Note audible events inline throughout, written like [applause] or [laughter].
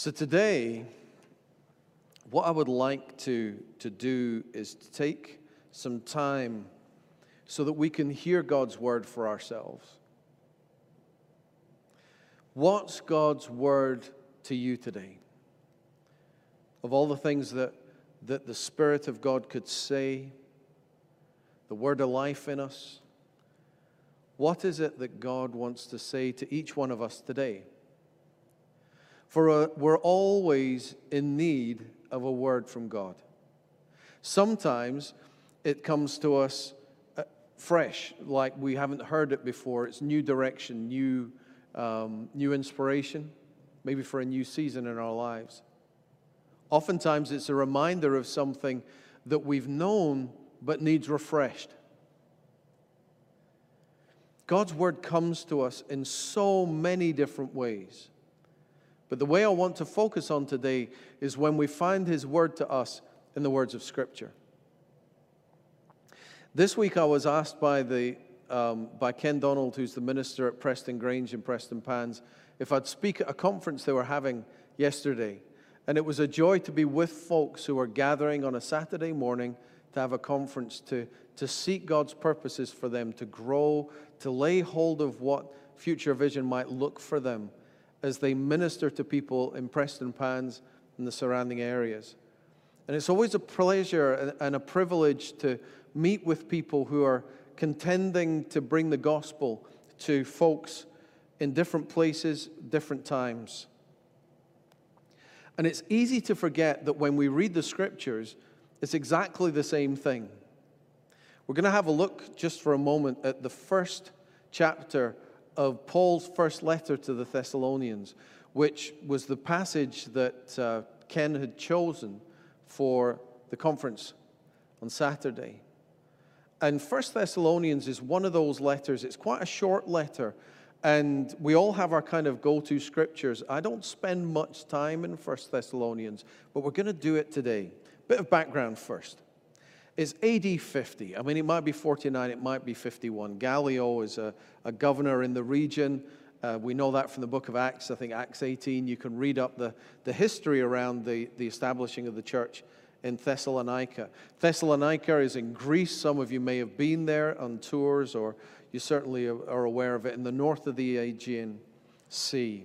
So today, what I would like to, to do is to take some time so that we can hear God's word for ourselves. What's God's word to you today? Of all the things that, that the Spirit of God could say, the word of life in us, what is it that God wants to say to each one of us today? For uh, we're always in need of a word from God. Sometimes it comes to us uh, fresh, like we haven't heard it before. It's new direction, new, um, new inspiration, maybe for a new season in our lives. Oftentimes it's a reminder of something that we've known but needs refreshed. God's word comes to us in so many different ways. But the way I want to focus on today is when we find his word to us in the words of Scripture. This week I was asked by, the, um, by Ken Donald, who's the minister at Prestongrange in Prestonpans, if I'd speak at a conference they were having yesterday. And it was a joy to be with folks who were gathering on a Saturday morning to have a conference to, to seek God's purposes for them, to grow, to lay hold of what future vision might look for them as they minister to people in Prestonpans and the surrounding areas. And it's always a pleasure and a privilege to meet with people who are contending to bring the gospel to folks in different places, different times. And it's easy to forget that when we read the scriptures, it's exactly the same thing. We're going to have a look just for a moment at the first chapter of Paul's first letter to the Thessalonians, which was the passage that uh, Ken had chosen for the conference on Saturday. And First Thessalonians is one of those letters. It's quite a short letter, and we all have our kind of go-to scriptures. I don't spend much time in First Thessalonians, but we're going to do it today. Bit of background first. It's AD 50. I mean, it might be 49, it might be 51. Gallio is a, a governor in the region. Uh, we know that from the book of Acts. I think Acts 18, you can read up the, the history around the, the establishing of the church in Thessalonica. Thessalonica is in Greece. Some of you may have been there on tours, or you certainly are aware of it, in the north of the Aegean Sea.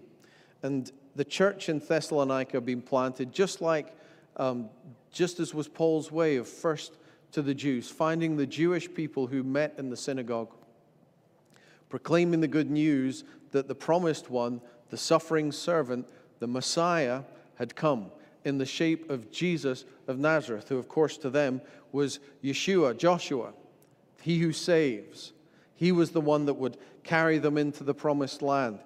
And the church in Thessalonica being planted just like um, just as was Paul's way of first to the Jews, finding the Jewish people who met in the synagogue, proclaiming the good news that the promised one, the suffering servant, the Messiah, had come in the shape of Jesus of Nazareth, who, of course, to them was Yeshua, Joshua, he who saves. He was the one that would carry them into the promised land.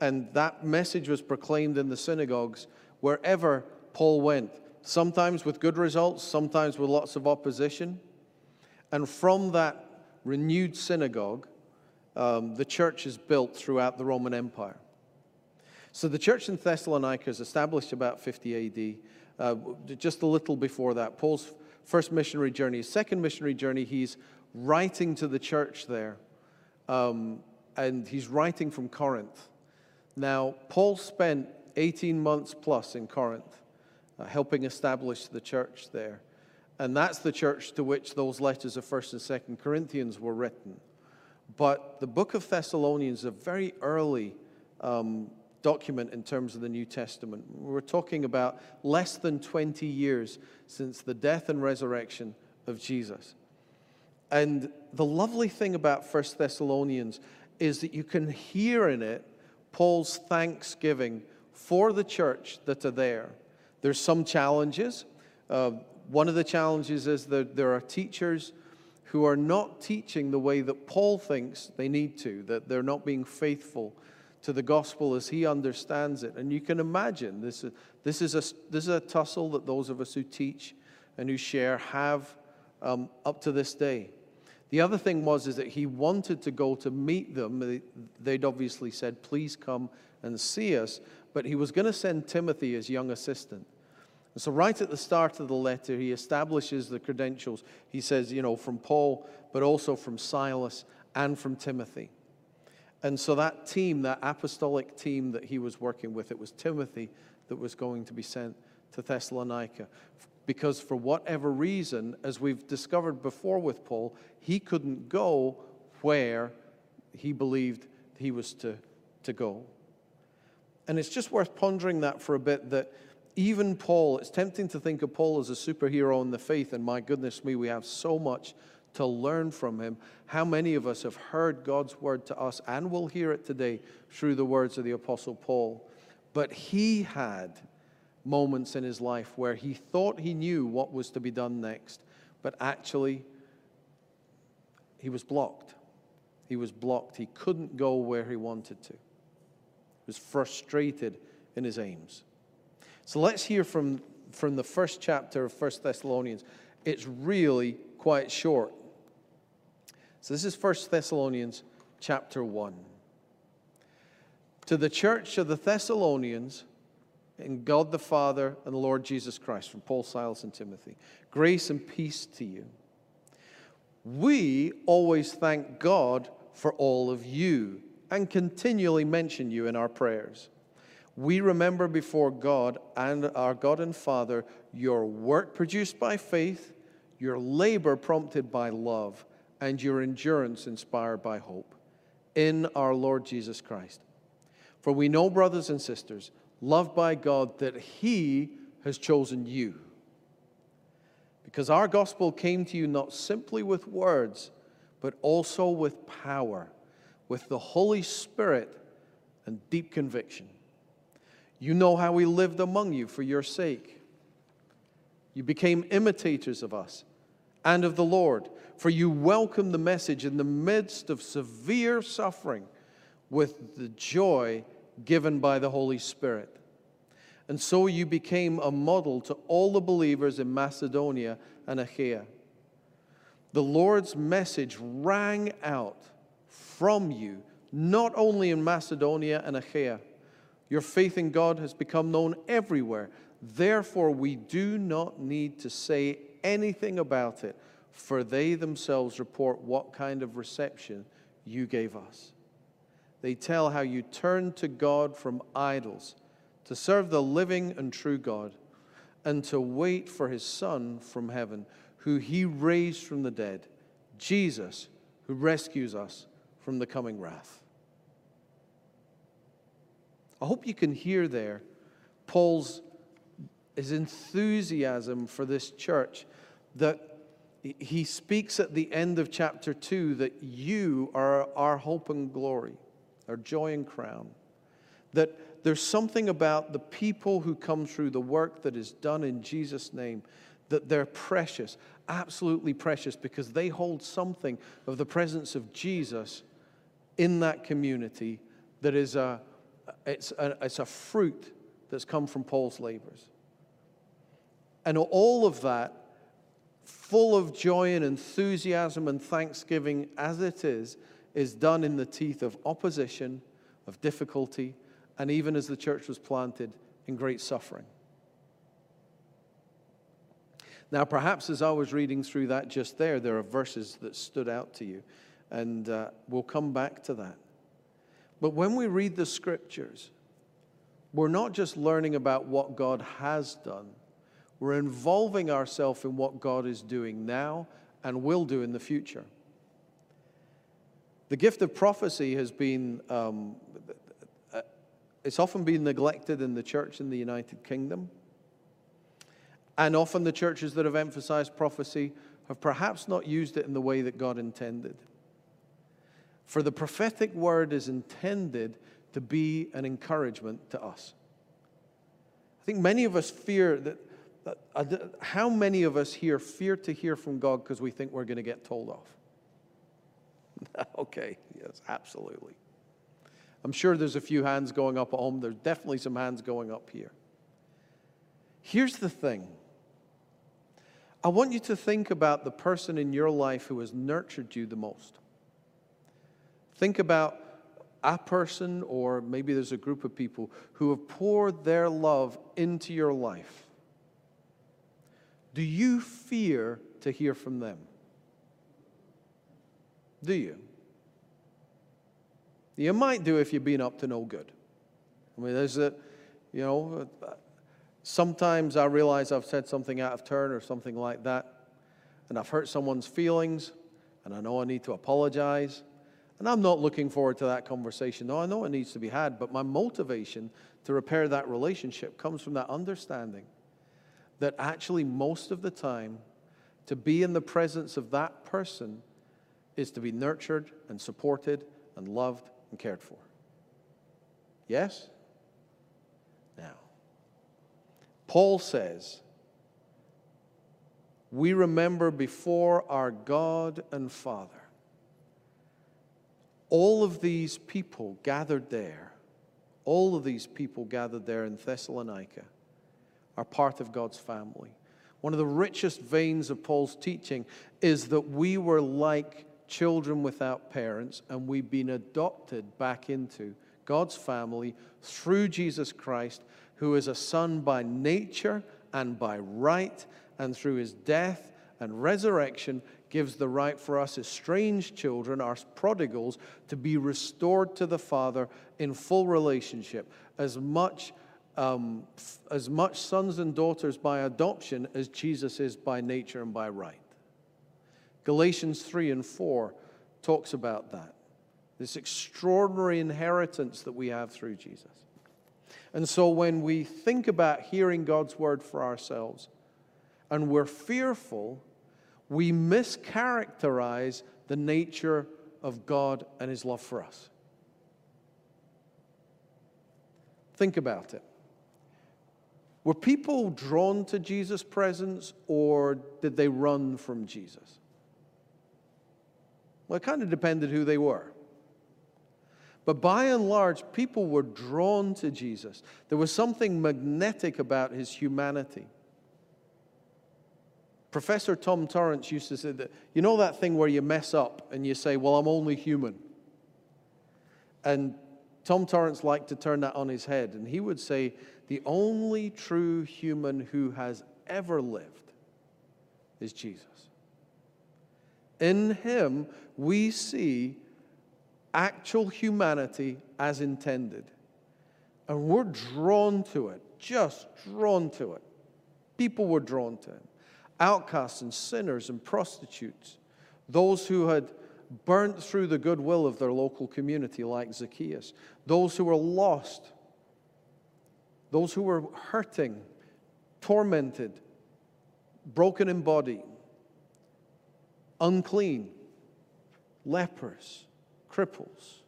And that message was proclaimed in the synagogues wherever Paul went sometimes with good results, sometimes with lots of opposition. And from that renewed synagogue, um, the church is built throughout the Roman Empire. So the church in Thessalonica is established about 50 AD, uh, just a little before that. Paul's first missionary journey, his second missionary journey, he's writing to the church there, um, and he's writing from Corinth. Now, Paul spent 18 months plus in Corinth uh, helping establish the church there. And that's the church to which those letters of 1st and 2nd Corinthians were written. But the book of Thessalonians is a very early um, document in terms of the New Testament. We're talking about less than 20 years since the death and resurrection of Jesus. And the lovely thing about 1 Thessalonians is that you can hear in it Paul's thanksgiving for the church that are there there's some challenges. Uh, one of the challenges is that there are teachers who are not teaching the way that Paul thinks they need to, that they're not being faithful to the gospel as he understands it. And you can imagine this, this, is, a, this is a tussle that those of us who teach and who share have um, up to this day. The other thing was is that he wanted to go to meet them. They'd obviously said, please come and see us. But he was going to send Timothy as young assistant. And so, right at the start of the letter, he establishes the credentials. He says, you know, from Paul, but also from Silas and from Timothy. And so that team, that apostolic team that he was working with, it was Timothy that was going to be sent to Thessalonica. Because for whatever reason, as we've discovered before with Paul, he couldn't go where he believed he was to, to go. And it's just worth pondering that for a bit that even Paul, it's tempting to think of Paul as a superhero in the faith, and my goodness me, we have so much to learn from him. How many of us have heard God's word to us and will hear it today through the words of the Apostle Paul? But he had moments in his life where he thought he knew what was to be done next, but actually he was blocked. He was blocked. He couldn't go where he wanted to. He was frustrated in his aims. So let's hear from, from the first chapter of 1 Thessalonians. It's really quite short. So this is 1 Thessalonians chapter 1. To the church of the Thessalonians, in God the Father and the Lord Jesus Christ, from Paul, Silas, and Timothy, grace and peace to you. We always thank God for all of you and continually mention you in our prayers. We remember before God and our God and Father your work produced by faith, your labor prompted by love and your endurance inspired by hope in our Lord Jesus Christ. For we know, brothers and sisters, loved by God, that He has chosen you. Because our gospel came to you not simply with words, but also with power, with the Holy Spirit and deep conviction. You know how we lived among you for your sake. You became imitators of us and of the Lord for you welcomed the message in the midst of severe suffering with the joy given by the Holy Spirit. And so you became a model to all the believers in Macedonia and Achaia. The Lord's message rang out from you, not only in Macedonia and Achaia. Your faith in God has become known everywhere. Therefore, we do not need to say anything about it for they themselves report what kind of reception you gave us. They tell how you turned to God from idols to serve the living and true God and to wait for his Son from heaven, who he raised from the dead, Jesus, who rescues us from the coming wrath. I hope you can hear there Paul's his enthusiasm for this church that he speaks at the end of chapter 2 that you are our hope and glory, our joy and crown. That there's something about the people who come through the work that is done in Jesus' name that they're precious, absolutely precious, because they hold something of the presence of Jesus in that community that is a, it's a, it's a fruit that's come from Paul's labors. And all of that full of joy and enthusiasm and thanksgiving as it is, is done in the teeth of opposition, of difficulty, and even as the church was planted in great suffering. Now, perhaps as I was reading through that just there, there are verses that stood out to you, and uh, we'll come back to that. But when we read the scriptures, we're not just learning about what God has done we're involving ourselves in what God is doing now and will do in the future. The gift of prophecy has been, um, it's often been neglected in the church in the United Kingdom. And often the churches that have emphasized prophecy have perhaps not used it in the way that God intended. For the prophetic word is intended to be an encouragement to us. I think many of us fear that uh, how many of us here fear to hear from God because we think we're going to get told off? [laughs] okay, yes, absolutely. I'm sure there's a few hands going up at home. There's definitely some hands going up here. Here's the thing I want you to think about the person in your life who has nurtured you the most. Think about a person, or maybe there's a group of people who have poured their love into your life. Do you fear to hear from them? Do you? You might do if you've been up to no good. I mean, there's a, you know, sometimes I realize I've said something out of turn or something like that, and I've hurt someone's feelings, and I know I need to apologize. And I'm not looking forward to that conversation. No, I know it needs to be had, but my motivation to repair that relationship comes from that understanding that actually, most of the time, to be in the presence of that person is to be nurtured and supported and loved and cared for. Yes? Now, Paul says, we remember before our God and Father all of these people gathered there, all of these people gathered there in Thessalonica are part of God's family. One of the richest veins of Paul's teaching is that we were like children without parents and we've been adopted back into God's family through Jesus Christ, who is a son by nature and by right, and through his death and resurrection gives the right for us as strange children, our prodigals, to be restored to the Father in full relationship, as much, um, as much sons and daughters by adoption as Jesus is by nature and by right. Galatians 3 and 4 talks about that. This extraordinary inheritance that we have through Jesus. And so when we think about hearing God's word for ourselves and we're fearful, we mischaracterize the nature of God and His love for us. Think about it. Were people drawn to Jesus' presence or did they run from Jesus? Well, it kind of depended who they were. But by and large, people were drawn to Jesus. There was something magnetic about his humanity. Professor Tom Torrance used to say that, you know that thing where you mess up and you say, Well, I'm only human. And Tom Torrance liked to turn that on his head, and he would say, The only true human who has ever lived is Jesus. In him, we see actual humanity as intended. And we're drawn to it, just drawn to it. People were drawn to him outcasts and sinners and prostitutes, those who had burnt through the goodwill of their local community, like Zacchaeus, those who were lost, those who were hurting, tormented, broken in body, unclean, lepers, cripples,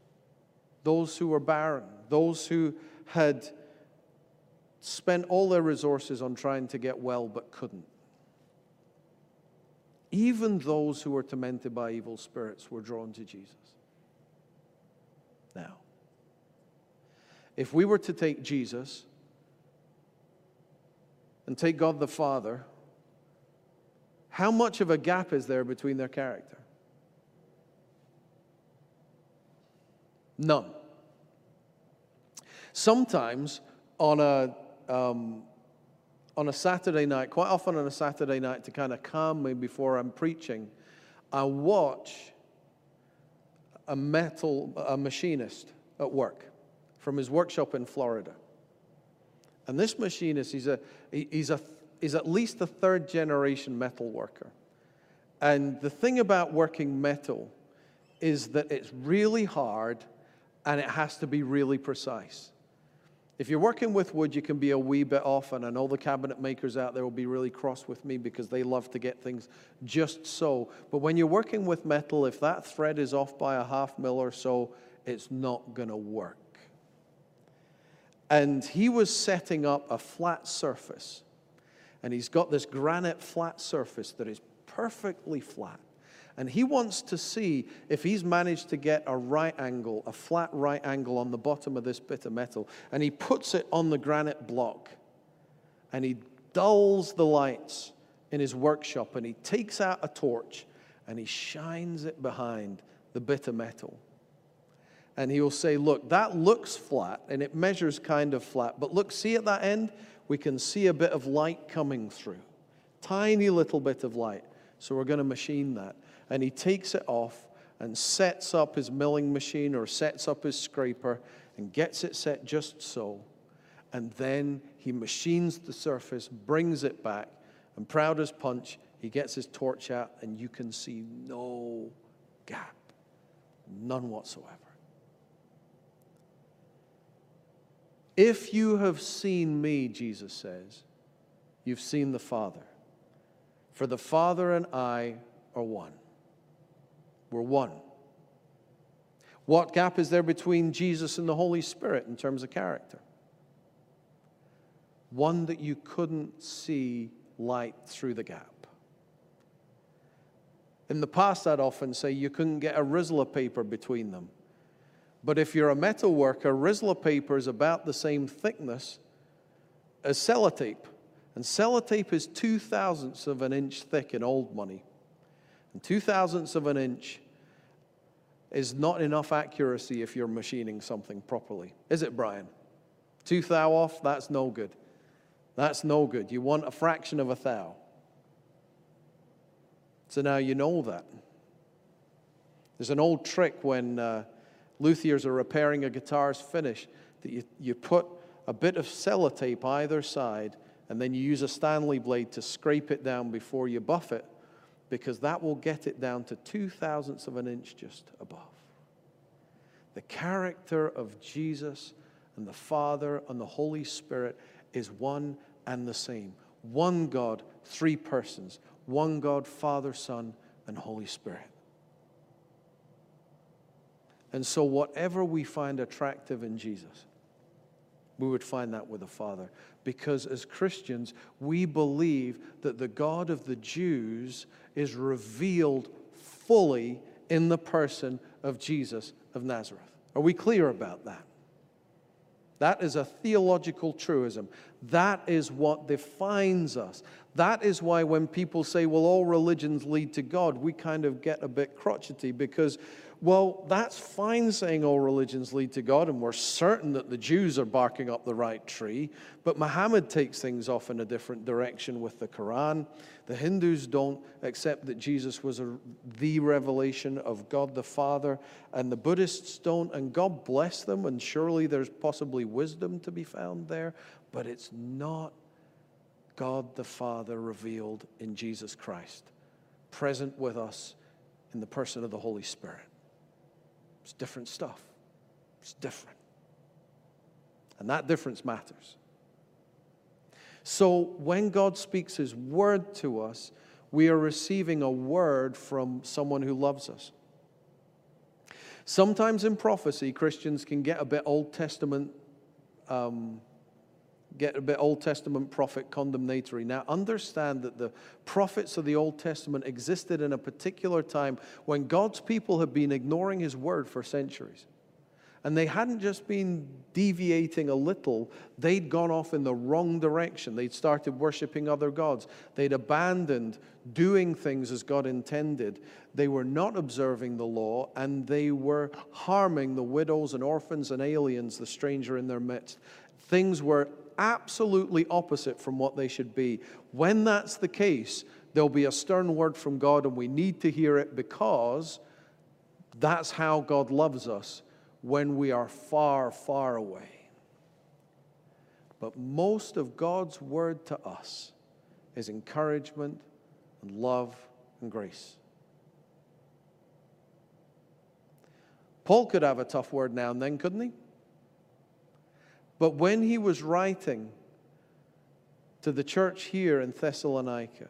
those who were barren, those who had spent all their resources on trying to get well but couldn't. Even those who were tormented by evil spirits were drawn to Jesus. Now, if we were to take Jesus and take God the Father, how much of a gap is there between their character? None. Sometimes on a um, on a Saturday night, quite often on a Saturday night to kind of calm me before I'm preaching, I watch a metal a machinist at work from his workshop in Florida. And this machinist, he's, a, he's, a, he's at least a third generation metal worker. And the thing about working metal is that it's really hard and it has to be really precise. If you're working with wood, you can be a wee bit off, and I know the cabinet makers out there will be really cross with me because they love to get things just so. But when you're working with metal, if that thread is off by a half mil or so, it's not going to work. And he was setting up a flat surface, and he's got this granite flat surface that is perfectly flat. And he wants to see if he's managed to get a right angle, a flat right angle on the bottom of this bit of metal. And he puts it on the granite block. And he dulls the lights in his workshop. And he takes out a torch and he shines it behind the bit of metal. And he will say, Look, that looks flat and it measures kind of flat. But look, see at that end? We can see a bit of light coming through. Tiny little bit of light. So we're going to machine that and he takes it off and sets up his milling machine or sets up his scraper and gets it set just so. And then he machines the surface, brings it back, and proud as punch, he gets his torch out, and you can see no gap, none whatsoever. If you have seen me, Jesus says, you've seen the Father. For the Father and I are one. We're one. What gap is there between Jesus and the Holy Spirit in terms of character? One that you couldn't see light through the gap. In the past, I'd often say you couldn't get a Rizla paper between them. But if you're a metal worker, Rizla paper is about the same thickness as sellotape. And sellotape is two thousandths of an inch thick in old money. And two thousandths of an inch is not enough accuracy if you're machining something properly. Is it, Brian? Two thou off, that's no good. That's no good. You want a fraction of a thou. So now you know that. There's an old trick when uh, luthiers are repairing a guitar's finish that you, you put a bit of sellotape either side and then you use a Stanley blade to scrape it down before you buff it because that will get it down to two thousandths of an inch just above. The character of Jesus and the Father and the Holy Spirit is one and the same. One God, three persons, one God, Father, Son, and Holy Spirit. And so, whatever we find attractive in Jesus, we would find that with the Father. Because as Christians, we believe that the God of the Jews is revealed fully in the person of Jesus of Nazareth. Are we clear about that? That is a theological truism. That is what defines us. That is why when people say, well, all religions lead to God, we kind of get a bit crotchety because well, that's fine saying all religions lead to God, and we're certain that the Jews are barking up the right tree, but Muhammad takes things off in a different direction with the Quran. The Hindus don't accept that Jesus was a, the revelation of God the Father, and the Buddhists don't, and God bless them, and surely there's possibly wisdom to be found there, but it's not God the Father revealed in Jesus Christ, present with us in the person of the Holy Spirit. It's different stuff. It's different. And that difference matters. So when God speaks His word to us, we are receiving a word from someone who loves us. Sometimes in prophecy, Christians can get a bit Old Testament um, get a bit Old Testament prophet condemnatory. Now, understand that the prophets of the Old Testament existed in a particular time when God's people had been ignoring his word for centuries. And they hadn't just been deviating a little, they'd gone off in the wrong direction. They'd started worshiping other gods. They'd abandoned doing things as God intended. They were not observing the law, and they were harming the widows and orphans and aliens, the stranger in their midst. Things were absolutely opposite from what they should be. When that's the case, there'll be a stern word from God, and we need to hear it because that's how God loves us when we are far, far away. But most of God's word to us is encouragement and love and grace. Paul could have a tough word now and then, couldn't he? But when he was writing to the church here in Thessalonica,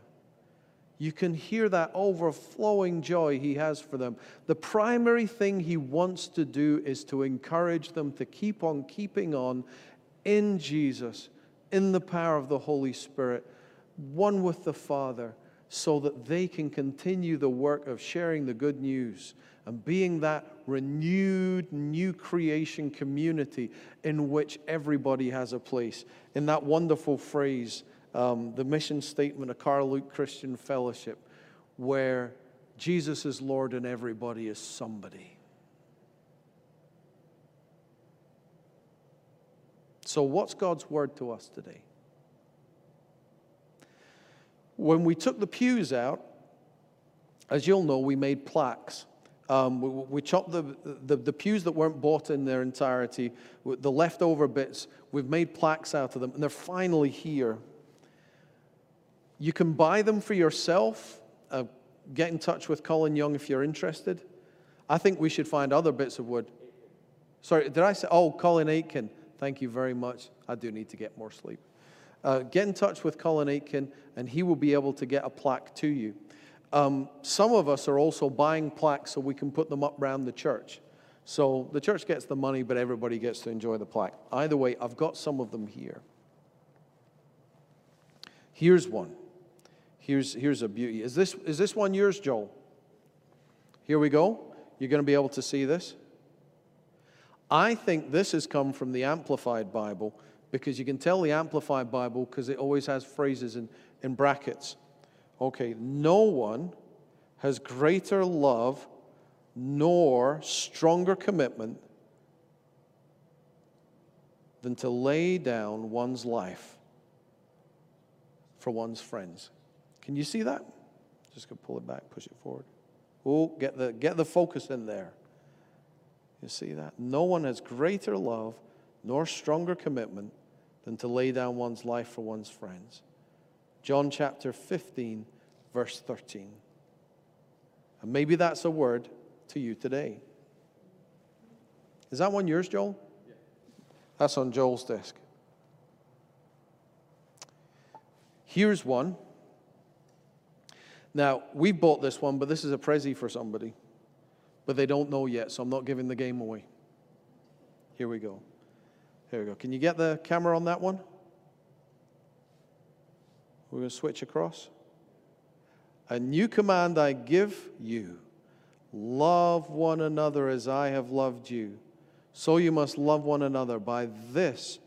you can hear that overflowing joy he has for them. The primary thing he wants to do is to encourage them to keep on keeping on in Jesus, in the power of the Holy Spirit, one with the Father, so that they can continue the work of sharing the good news and being that renewed, new creation community in which everybody has a place. In that wonderful phrase, um, the mission statement of Carl Luke Christian Fellowship, where Jesus is Lord and everybody is somebody. So, what's God's word to us today? When we took the pews out, as you'll know, we made plaques Um, we, we chopped the, the, the pews that weren't bought in their entirety, the leftover bits, we've made plaques out of them, and they're finally here. You can buy them for yourself. Uh, get in touch with Colin Young if you're interested. I think we should find other bits of wood. Sorry, did I say? Oh, Colin Aitken. Thank you very much. I do need to get more sleep. Uh, get in touch with Colin Aitken, and he will be able to get a plaque to you. Um, some of us are also buying plaques so we can put them up around the church. So the church gets the money, but everybody gets to enjoy the plaque. Either way, I've got some of them here. Here's one. Here's, here's a beauty. Is this, is this one yours, Joel? Here we go. You're going to be able to see this. I think this has come from the Amplified Bible because you can tell the Amplified Bible because it always has phrases in, in brackets. Okay, no one has greater love nor stronger commitment than to lay down one's life for one's friends. Can you see that? Just gonna pull it back, push it forward. Oh, get the, get the focus in there. You see that? No one has greater love nor stronger commitment than to lay down one's life for one's friends. John chapter 15, verse 13. And maybe that's a word to you today. Is that one yours, Joel? Yeah. That's on Joel's desk. Here's one. Now, we bought this one, but this is a prezi for somebody but they don't know yet, so I'm not giving the game away. Here we go. Here we go. Can you get the camera on that one? We're going to switch across. A new command I give you love one another as I have loved you. So you must love one another. By this,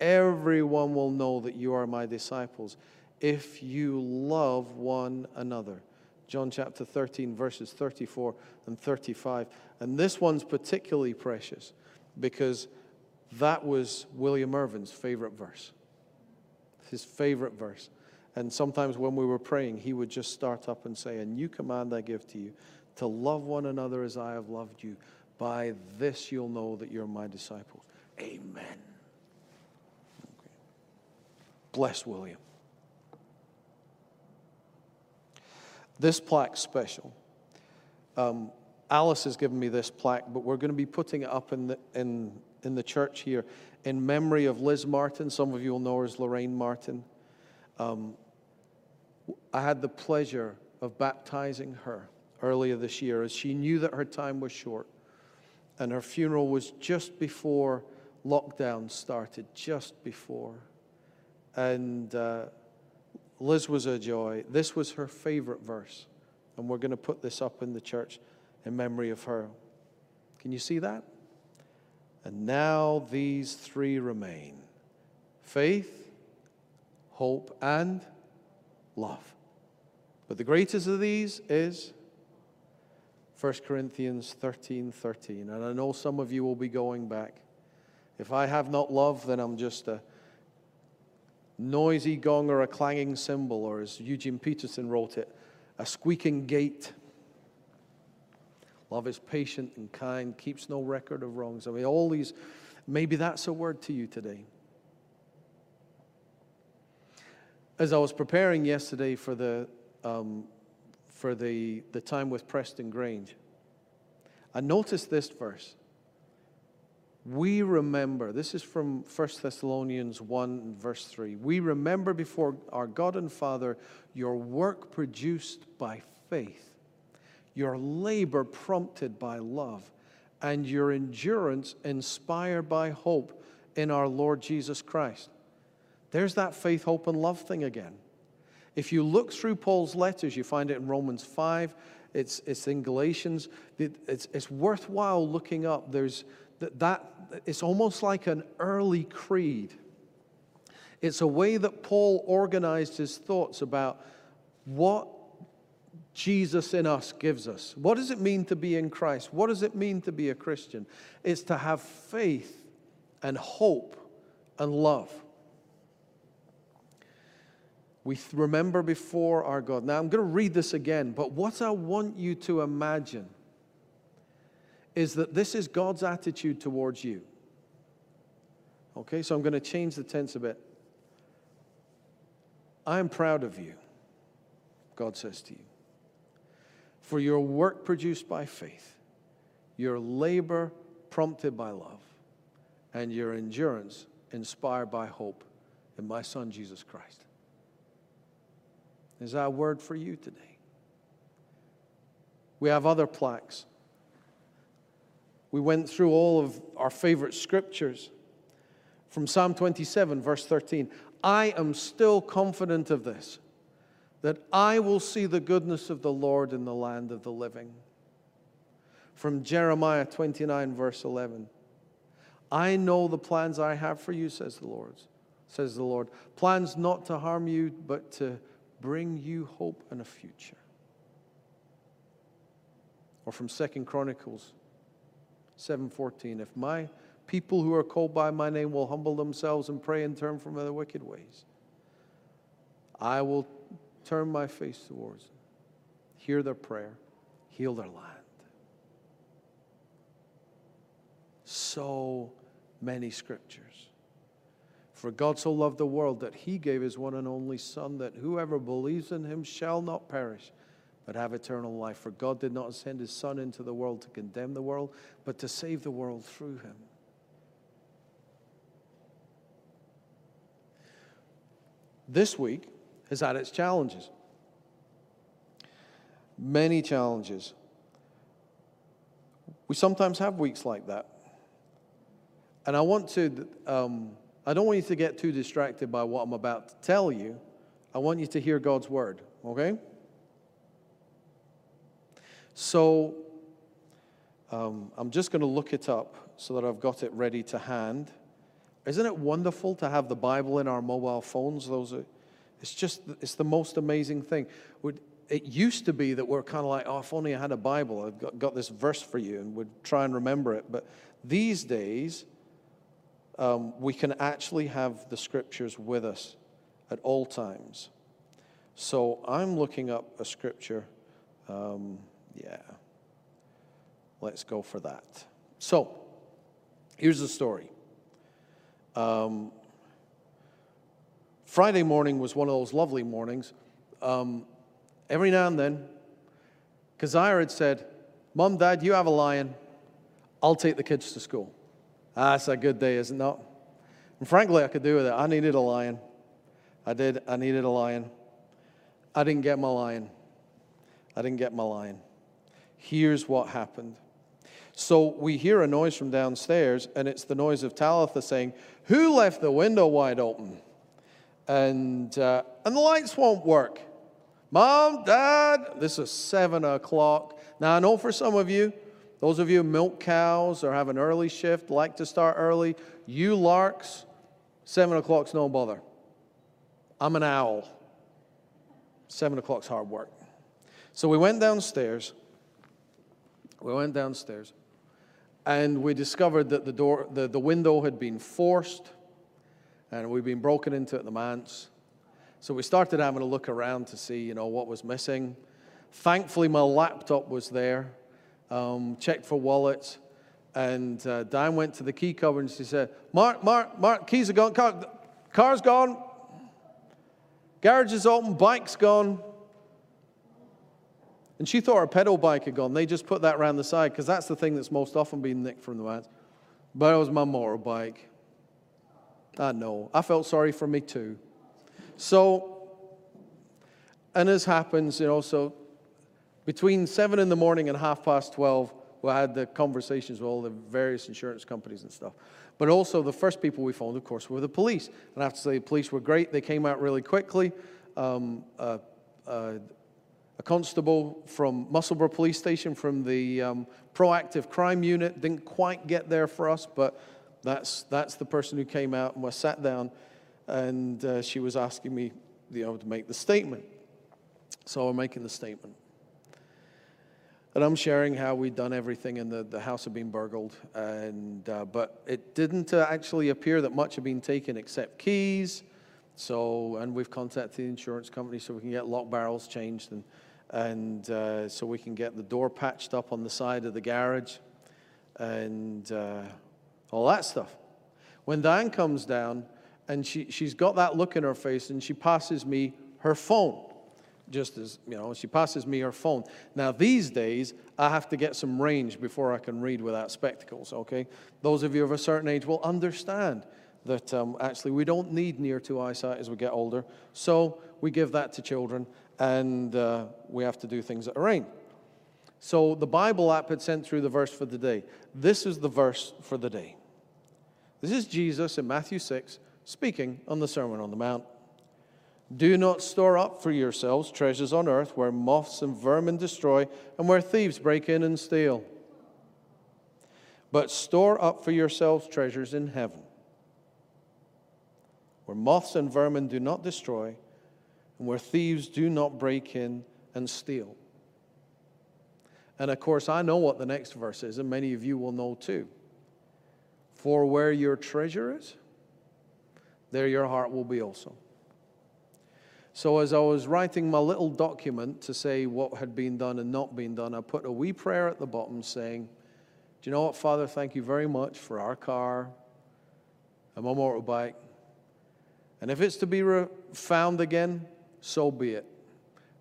everyone will know that you are my disciples if you love one another. John chapter 13, verses 34 and 35. And this one's particularly precious because that was William Irvin's favorite verse. His favorite verse. And sometimes when we were praying, he would just start up and say, A new command I give to you, to love one another as I have loved you. By this you'll know that you're my disciples. Amen. Okay. Bless William. This plaque's special. Um, Alice has given me this plaque, but we're going to be putting it up in the, in, in the church here in memory of Liz Martin. Some of you will know her as Lorraine Martin. Um, I had the pleasure of baptizing her earlier this year as she knew that her time was short. And her funeral was just before lockdown started, just before. And uh, Liz was a joy. This was her favorite verse. And we're going to put this up in the church in memory of her. Can you see that? And now these three remain faith, hope, and love. But the greatest of these is 1 Corinthians 13 13. And I know some of you will be going back. If I have not love, then I'm just a noisy gong or a clanging cymbal, or as Eugene Peterson wrote it, a squeaking gate. Love is patient and kind, keeps no record of wrongs. I mean, all these, maybe that's a word to you today. As I was preparing yesterday for the, um, for the, the time with Prestongrange, I noticed this verse we remember, this is from 1 Thessalonians 1, verse 3. We remember before our God and Father your work produced by faith, your labor prompted by love, and your endurance inspired by hope in our Lord Jesus Christ. There's that faith, hope, and love thing again. If you look through Paul's letters, you find it in Romans 5, it's, it's in Galatians. It's, it's worthwhile looking up. There's that, that it's almost like an early creed. It's a way that Paul organized his thoughts about what Jesus in us gives us. What does it mean to be in Christ? What does it mean to be a Christian? It's to have faith and hope and love. We remember before our God. Now, I'm going to read this again, but what I want you to imagine is that this is God's attitude towards you. Okay, so I'm going to change the tense a bit. I am proud of you, God says to you, for your work produced by faith, your labor prompted by love, and your endurance inspired by hope in my Son, Jesus Christ. Is that a word for you today? We have other plaques. We went through all of our favorite scriptures from Psalm 27, verse 13. I am still confident of this, that I will see the goodness of the Lord in the land of the living. From Jeremiah 29, verse 11. I know the plans I have for you, says the Lord. Says the Lord. Plans not to harm you, but to bring you hope and a future. Or from Second Chronicles 7:14, if my people who are called by my name will humble themselves and pray and turn from their wicked ways, I will turn my face towards them, hear their prayer, heal their land. So many scriptures. For God so loved the world that he gave his one and only Son, that whoever believes in him shall not perish, but have eternal life. For God did not send his Son into the world to condemn the world, but to save the world through him. This week has had its challenges. Many challenges. We sometimes have weeks like that. And I want to, um, I don't want you to get too distracted by what I'm about to tell you. I want you to hear God's word, okay? So um, I'm just going to look it up so that I've got it ready to hand. Isn't it wonderful to have the Bible in our mobile phones? Those are, it's just, it's the most amazing thing. It used to be that we're kind of like, oh, if only I had a Bible, I've got, got this verse for you, and we'd try and remember it. But these days, um, we can actually have the scriptures with us at all times. So I'm looking up a scripture. Um, yeah. Let's go for that. So here's the story. Um, Friday morning was one of those lovely mornings. Um, every now and then, Keziah had said, Mom, Dad, you have a lion. I'll take the kids to school. Ah, that's a good day, isn't it? And frankly, I could do with it. I needed a lion. I did. I needed a lion. I didn't get my lion. I didn't get my lion. Here's what happened. So we hear a noise from downstairs, and it's the noise of Talitha saying, Who left the window wide open? And, uh, and the lights won't work. Mom, Dad, this is seven o'clock. Now, I know for some of you, those of you milk cows or have an early shift, like to start early, you larks, seven o'clock's no bother. I'm an owl. Seven o'clock's hard work. So we went downstairs. We went downstairs and we discovered that the door, the, the window had been forced and we'd been broken into at the manse. So we started having a look around to see, you know, what was missing. Thankfully, my laptop was there um, checked for wallets. And uh, Diane went to the key cupboard and she said, Mark, Mark, Mark, keys are gone. Car, car's gone. Garage is open. Bike's gone. And she thought her pedal bike had gone. They just put that around the side because that's the thing that's most often being nicked from the vans. But it was my motorbike. I know. I felt sorry for me too. So, and as happens, you know, so between 7 in the morning and half past 12, we had the conversations with all the various insurance companies and stuff. But also, the first people we phoned, of course, were the police. And I have to say, the police were great. They came out really quickly. Um, uh, uh, a constable from Musselburgh Police Station from the um, proactive crime unit didn't quite get there for us, but that's, that's the person who came out and was sat down and uh, she was asking me you know, to make the statement. So I'm making the statement. And I'm sharing how we'd done everything and the, the house had been burgled. And, uh, but it didn't uh, actually appear that much had been taken except keys. So, and we've contacted the insurance company so we can get lock barrels changed and, and uh, so we can get the door patched up on the side of the garage. and uh, all that stuff. When Diane comes down and she, she's got that look in her face and she passes me her phone, just as, you know, she passes me her phone. Now, these days, I have to get some range before I can read without spectacles, okay? Those of you of a certain age will understand that um, actually we don't need near to eyesight as we get older. So we give that to children and uh, we have to do things at a range. So the Bible app had sent through the verse for the day. This is the verse for the day. This is Jesus in Matthew 6 speaking on the Sermon on the Mount. Do not store up for yourselves treasures on earth where moths and vermin destroy and where thieves break in and steal. But store up for yourselves treasures in heaven where moths and vermin do not destroy and where thieves do not break in and steal. And of course, I know what the next verse is, and many of you will know too. For where your treasure is, there your heart will be also. So, as I was writing my little document to say what had been done and not been done, I put a wee prayer at the bottom saying, Do you know what, Father? Thank you very much for our car and my motorbike. And if it's to be found again, so be it.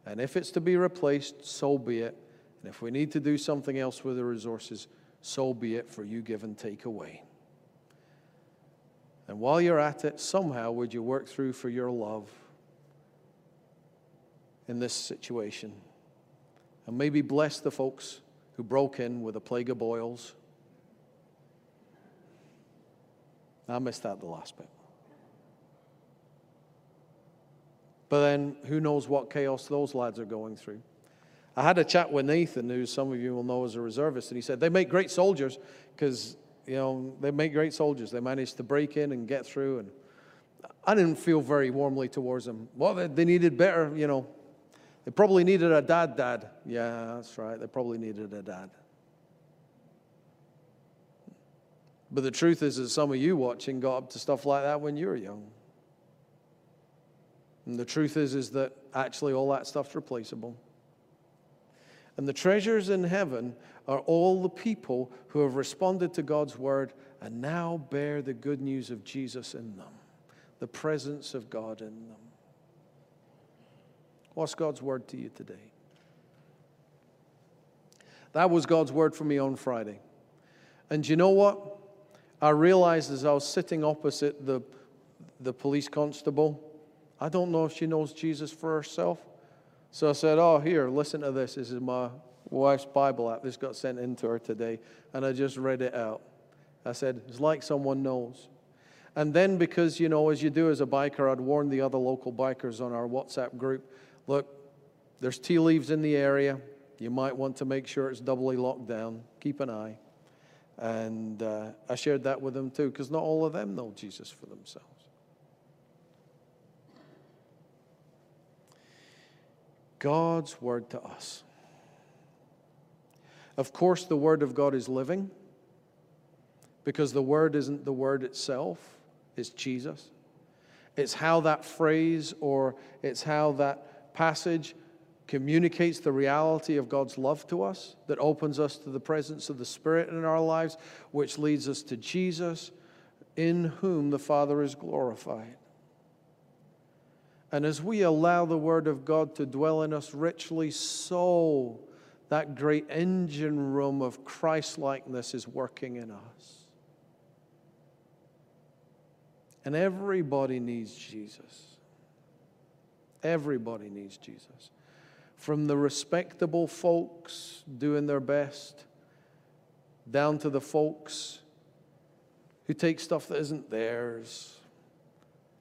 And if it's to be replaced, so be it. And if we need to do something else with the resources, so be it, for you give and take away. And while you're at it, somehow would you work through for your love in this situation? And maybe bless the folks who broke in with a plague of boils. I missed out the last bit. But then who knows what chaos those lads are going through. I had a chat with Nathan, who some of you will know as a reservist, and he said they make great soldiers because, you know, they make great soldiers. They managed to break in and get through. And I didn't feel very warmly towards them. Well, they needed better, you know. They probably needed a dad, dad. Yeah, that's right. They probably needed a dad. But the truth is that some of you watching got up to stuff like that when you were young. And the truth is, is that actually all that stuff's replaceable. And the treasures in heaven are all the people who have responded to God's word and now bear the good news of Jesus in them, the presence of God in them. What's God's word to you today? That was God's word for me on Friday. And you know what? I realized as I was sitting opposite the, the police constable, I don't know if she knows Jesus for herself. So I said, Oh, here, listen to this. This is my wife's Bible app. This got sent into her today. And I just read it out. I said, It's like someone knows. And then, because, you know, as you do as a biker, I'd warn the other local bikers on our WhatsApp group look, there's tea leaves in the area. You might want to make sure it's doubly locked down. Keep an eye. And uh, I shared that with them too, because not all of them know Jesus for themselves. God's word to us. Of course, the word of God is living because the word isn't the word itself, it's Jesus. It's how that phrase or it's how that passage communicates the reality of God's love to us, that opens us to the presence of the Spirit in our lives, which leads us to Jesus, in whom the Father is glorified. And as we allow the Word of God to dwell in us richly, so that great engine room of Christlikeness is working in us. And everybody needs Jesus. Everybody needs Jesus. From the respectable folks doing their best, down to the folks who take stuff that isn't theirs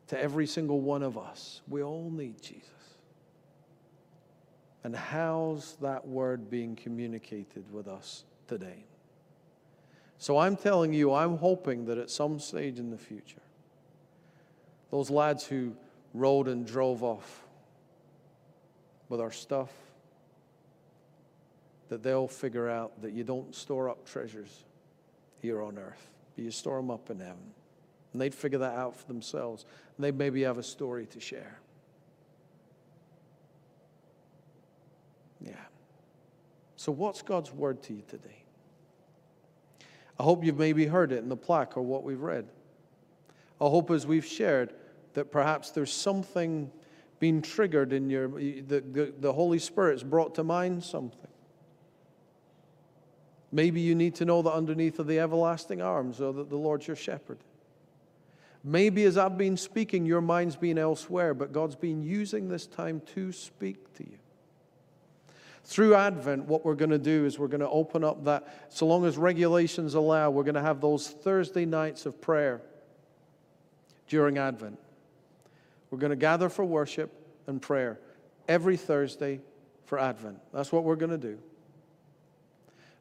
to every single one of us. We all need Jesus. And how's that word being communicated with us today? So I'm telling you, I'm hoping that at some stage in the future, those lads who rode and drove off with our stuff, that they'll figure out that you don't store up treasures here on earth, but you store them up in heaven. And they'd figure that out for themselves. And they'd maybe have a story to share. Yeah. So, what's God's word to you today? I hope you've maybe heard it in the plaque or what we've read. I hope as we've shared that perhaps there's something being triggered in your, the, the, the Holy Spirit's brought to mind something. Maybe you need to know that underneath of the everlasting arms or that the Lord's your shepherd. Maybe as I've been speaking, your mind's been elsewhere, but God's been using this time to speak to you. Through Advent, what we're going to do is we're going to open up that, so long as regulations allow, we're going to have those Thursday nights of prayer during Advent. We're going to gather for worship and prayer every Thursday for Advent. That's what we're going to do.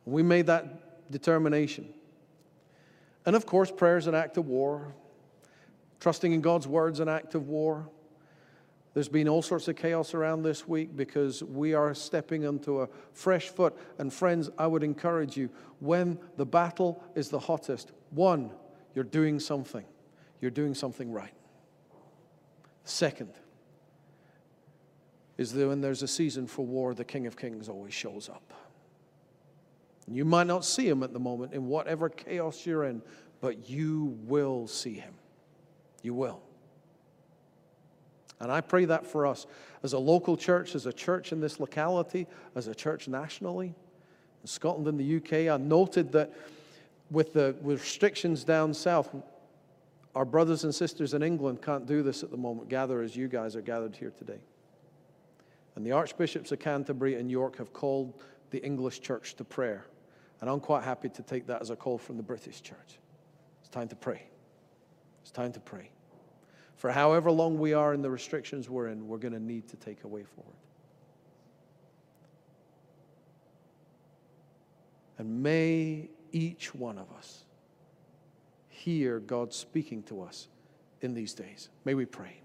We made that determination. And of course, prayer is an act of war. Trusting in God's word is an act of war. There's been all sorts of chaos around this week because we are stepping into a fresh foot. And friends, I would encourage you when the battle is the hottest, one, you're doing something. You're doing something right. Second is that when there's a season for war, the King of Kings always shows up. You might not see him at the moment in whatever chaos you're in, but you will see him. You will. And I pray that for us as a local church, as a church in this locality, as a church nationally, in Scotland and the UK. I noted that with the restrictions down south, our brothers and sisters in England can't do this at the moment, gather as you guys are gathered here today. And the Archbishops of Canterbury and York have called the English church to prayer. And I'm quite happy to take that as a call from the British church. It's time to pray. It's time to pray. For however long we are in the restrictions we're in, we're going to need to take a way forward. And may each one of us hear God speaking to us in these days. May we pray.